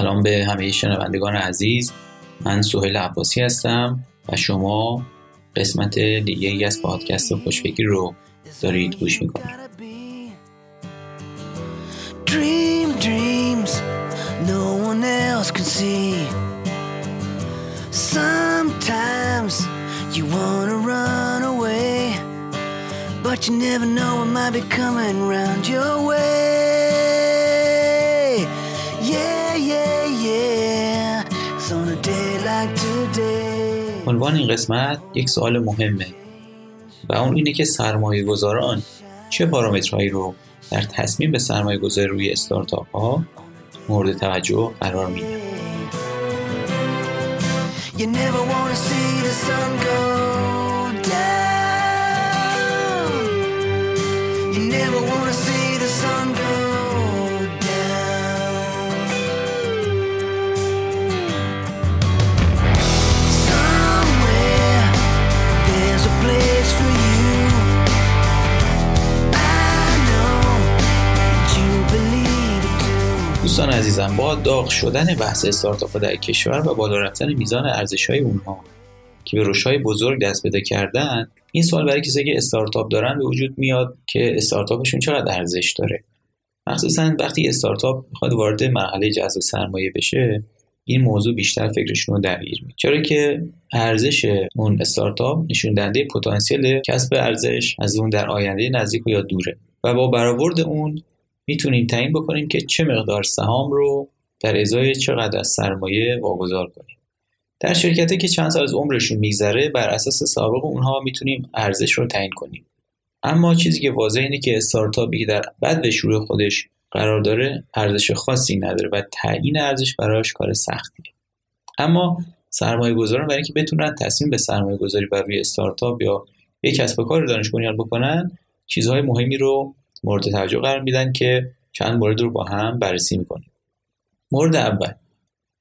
سلام به همه شنوندگان عزیز من سهیل عباسی هستم و شما قسمت دیگه ای از پادکست خوشفکری رو دارید گوش می‌کنید Dream dreams no one else can see Sometimes you wanna run away But you never know what might be coming round your way عنوان این قسمت یک سوال مهمه و اون اینه که سرمایه گذاران چه پارامترهایی رو در تصمیم به سرمایه گذاری روی استارتاپ ها مورد توجه قرار میده دوستان عزیزم با داغ شدن بحث استارتاپ در کشور و بالا رفتن میزان ارزش های اونها که به های بزرگ دست پیدا کردن این سوال برای کسی که استارتاپ دارن به وجود میاد که استارتاپشون چقدر ارزش داره. مخصوصا وقتی استارتاپ می‌خواد وارد مرحله جذب سرمایه بشه این موضوع بیشتر فکرشون رو درگیر می‌کنه. چرا که ارزش اون استارتاپ نشون دهنده پتانسیل کسب ارزش از اون در آینده نزدیک و یا دوره و با برآورد اون می‌تونیم تعیین بکنیم که چه مقدار سهام رو در ازای چقدر از سرمایه واگذار کنیم. در شرکتی که چند سال از عمرشون میگذره بر اساس سابق اونها می‌تونیم ارزش رو تعیین کنیم. اما چیزی که واضح اینه که استارتاپی که در بد شروع خودش قرار داره ارزش خاصی نداره و تعیین ارزش براش کار سختیه. اما سرمایه گذاران برای اینکه بتونن تصمیم به سرمایه گذاری بر روی استارتاپ یا یک کسب و کار دانش بکنن چیزهای مهمی رو مورد توجه قرار میدن که چند مورد رو با هم بررسی می‌کنیم. مورد اول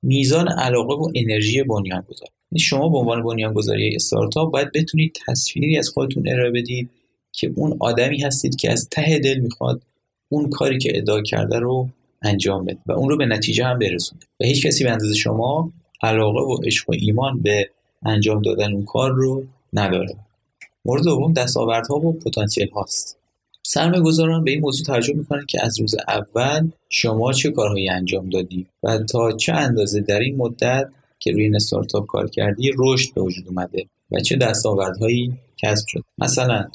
میزان علاقه و انرژی بنیانگذار. یعنی شما به عنوان بنیانگذاری استارتاپ باید بتونید تصویری از خودتون ارائه بدید که اون آدمی هستید که از ته دل می‌خواد اون کاری که ادعا کرده رو انجام بده و اون رو به نتیجه هم برسونه. و هیچ کسی به اندازه شما علاقه و عشق و ایمان به انجام دادن اون کار رو نداره. مورد دوم دستاوردها و پتانسیل هاست سرمایه گذاران به این موضوع توجه می‌کنند که از روز اول شما چه کارهایی انجام دادی و تا چه اندازه در این مدت که روی این استارتاپ کار کردی رشد به وجود اومده و چه دستاوردهایی کسب شد. مثلا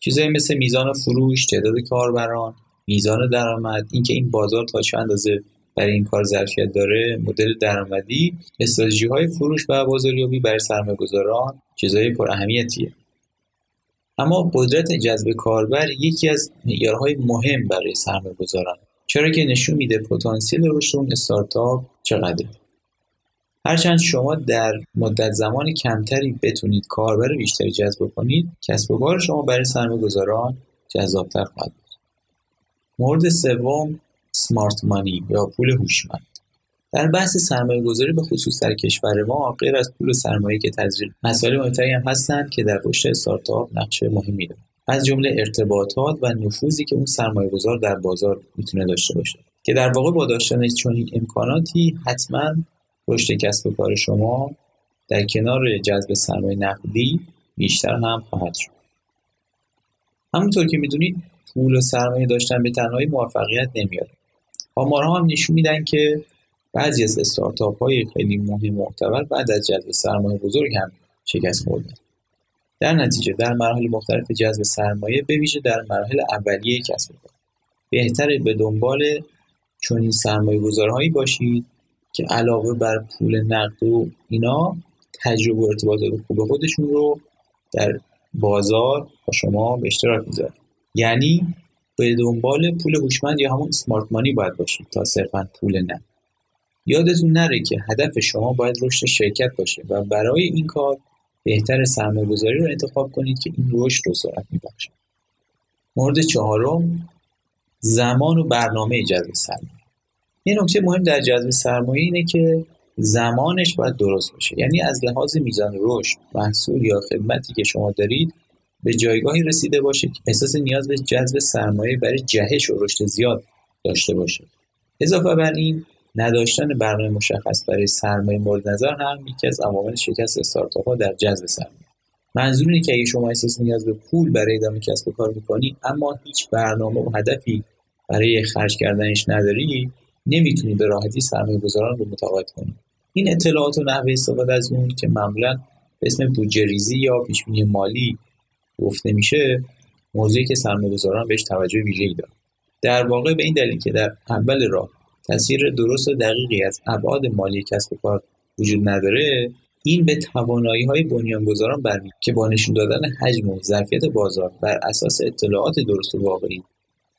چیزایی مثل میزان فروش تعداد کاربران میزان درآمد اینکه این بازار تا چه اندازه برای این کار ظرفیت داره مدل درآمدی استراتژی های فروش و بازاریابی برای سرمایه گذاران چیزهای پر اهمیتیه اما قدرت جذب کاربر یکی از معیارهای مهم برای سرمایه گذاران چرا که نشون میده پتانسیل رشد اون استارتاپ چقدره. هرچند شما در مدت زمان کمتری بتونید کاربر بیشتری جذب کنید کسب و کار شما برای سرمایه جذابتر خواهد بود. مورد سوم سمارت مانی یا پول هوشمند. در بحث سرمایه گذاری به خصوص در کشور ما غیر از پول سرمایه که تزریق مسائل مهمتری هم هستند که در رشد استارتاپ نقش مهمی دارند. از جمله ارتباطات و نفوذی که اون سرمایه گذار در بازار می‌تونه داشته باشه. که در واقع با داشتن چنین امکاناتی حتما رشد کسب و کار شما در کنار جذب سرمایه نقدی بیشتر هم خواهد شد. همونطور که می‌دونید پول و سرمایه داشتن به تنهایی موفقیت نمیاره. آمارها هم نشون میدن که بعضی از استارتاپ های خیلی مهم معتبر بعد از جذب سرمایه بزرگ هم شکست خوردن. در نتیجه در مراحل مختلف جذب سرمایه به ویژه در مراحل اولیه کسب کار. بهتره به دنبال چنین سرمایه گذارهایی باشید که علاوه بر پول نقد و اینا تجربه و ارتباطات خوب خودشون رو در بازار با شما به اشتراک می‌ذارن یعنی به دنبال پول هوشمند یا همون سمارت مانی باید باشید تا صرفا پول نقد. یادتون نره که هدف شما باید رشد شرکت باشه و برای این کار بهتر سرمایه گذاری رو انتخاب کنید که این رشد رو سرعت میبخشه. مورد چهارم زمان و برنامه جذب سرمایه. یه نکته مهم در جذب سرمایه اینه که زمانش باید درست باشه. یعنی از لحاظ میزان رشد محصول یا خدمتی که شما دارید به جایگاهی رسیده باشه که احساس نیاز به جذب سرمایه برای جهش و رشد زیاد داشته باشه. اضافه بر این نداشتن برنامه مشخص برای سرمایه مورد نظر هم یکی از عوامل شکست استارتاپ ها در جذب سرمایه. منظور اینه که اگه شما احساس نیاز به پول برای ادامه کسب و کار می‌کنی اما هیچ برنامه و هدفی برای خرج کردنش نداری نمی‌تونی به راحتی سرمایه گذاران رو متقاعد کنی. این اطلاعات و نحوه استفاده از اون که معمولا به اسم بودجه ریزی یا پیشبینی مالی گفته میشه موضوعی که سرمایه گذاران بهش توجه ویژه‌ای دارن. در واقع به این دلیل که در اول راه تصویر درست و دقیقی از ابعاد مالی کسب و کار وجود نداره این به توانایی های بنیانگذاران برمی که با نشون دادن حجم و ظرفیت بازار بر اساس اطلاعات درست و واقعی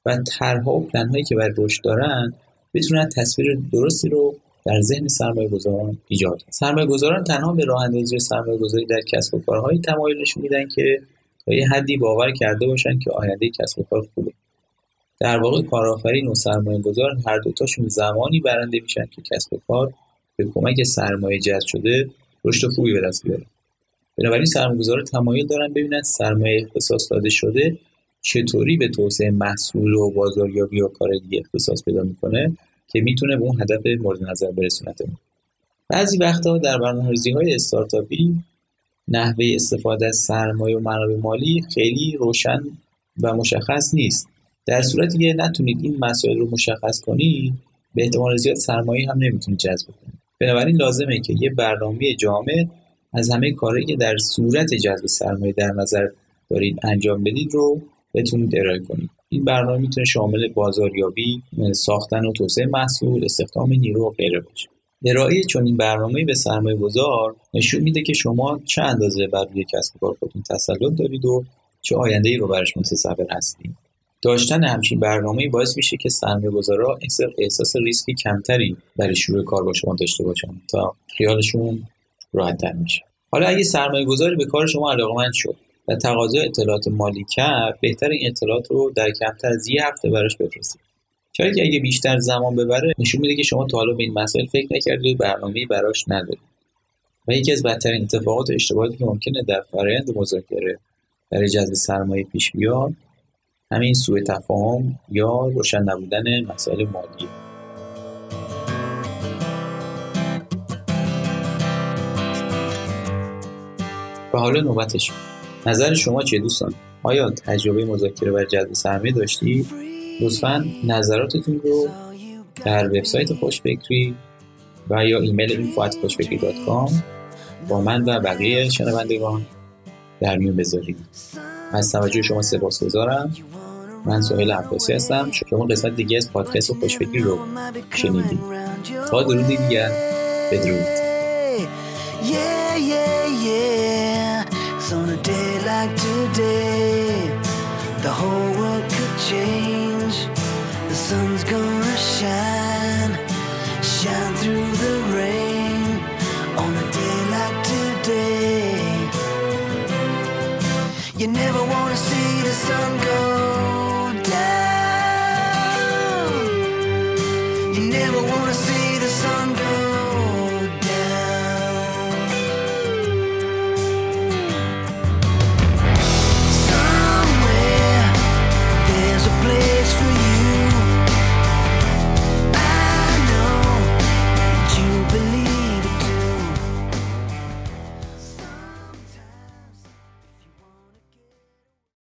و طرحها و پلنهایی که بر رشد دارن بتونن تصویر درستی رو در ذهن سرمایه گذاران ایجاد سرمایه گذاران تنها به راه اندازی سرمایه گذاری در کسب و کارهایی تمایل میدن که تا یه حدی باور کرده باشن که آینده کسب و کار خوبه. در واقع کارآفرین و سرمایه گذار هر دوتاشون زمانی برنده میشن که کسب و کار به کمک سرمایه جذب شده رشد خوبی به دست بیاره. بنابراین سرمایه‌گذارا تمایل دارن ببینن سرمایه اختصاص داده شده چطوری به توسعه محصول و بازاریابی یا کار دیگه اختصاص پیدا می‌کنه که می‌تونه به اون هدف مورد نظر برسونتمون بعضی وقتها در برنامه‌ریزی های استارتاپی نحوه استفاده از سرمایه و منابع مالی خیلی روشن و مشخص نیست. در صورتی که نتونید این مسائل رو مشخص کنید به احتمال زیاد سرمایه هم نمی‌تونید جذب کنید بنابراین لازمه که یه برنامه جامع از همه کارهایی که در صورت جذب سرمایه در نظر دارید انجام بدید رو بتونید ارائه کنید این برنامه می‌تونه شامل بازاریابی ساختن و توسعه محصول استخدام نیرو و غیره باشه. ارائه چنین برنامه‌ای به سرمایه گذار نشون میده که شما چه اندازه بر روی کسب کار خودتون تسلط دارید و چه آینده ای رو برش متصور هستید. داشتن همچین برنامه‌ای باعث میشه که سرمایه‌گذارا احساس ریسکی کمتری برای شروع کار با شما داشته باشن تا خیالشون راحت‌تر میشه. حالا اگه سرمایه گذاری به کار شما علاقمند شد و تقاضای اطلاعات مالی کرد بهتر این اطلاعات رو در کمتر از یه هفته براش بفرستید. چرا که اگه بیشتر زمان ببره نشون میده که شما تا حالا به این مسائل فکر نکردید و برنامه‌ای براش ندارید. و یکی از بدترین اتفاقات و اشتباهاتی که ممکنه در فرآیند مذاکره برای جذب سرمایه پیش بیاد همین سوء تفاهم یا روشن نبودن مسائل مالی و حالا نوبتش. نظر شما چیه دوستان؟ آیا تجربه مذاکره بر جذب سرمایه داشتی؟ لطفا نظراتتون رو در وبسایت خوشفکری و یا ایمیل info@خوشفکری.com با من و بقیه شنوندگان در میون بذارید. از توجه شما سپاسگزارم. من سهیل عباسی هستم. شما قسمت دیگه از پادکست خوشفکری رو شنیدید. تا درودی دیگر بدرود. You never wanna see the sun go down. You never wanna see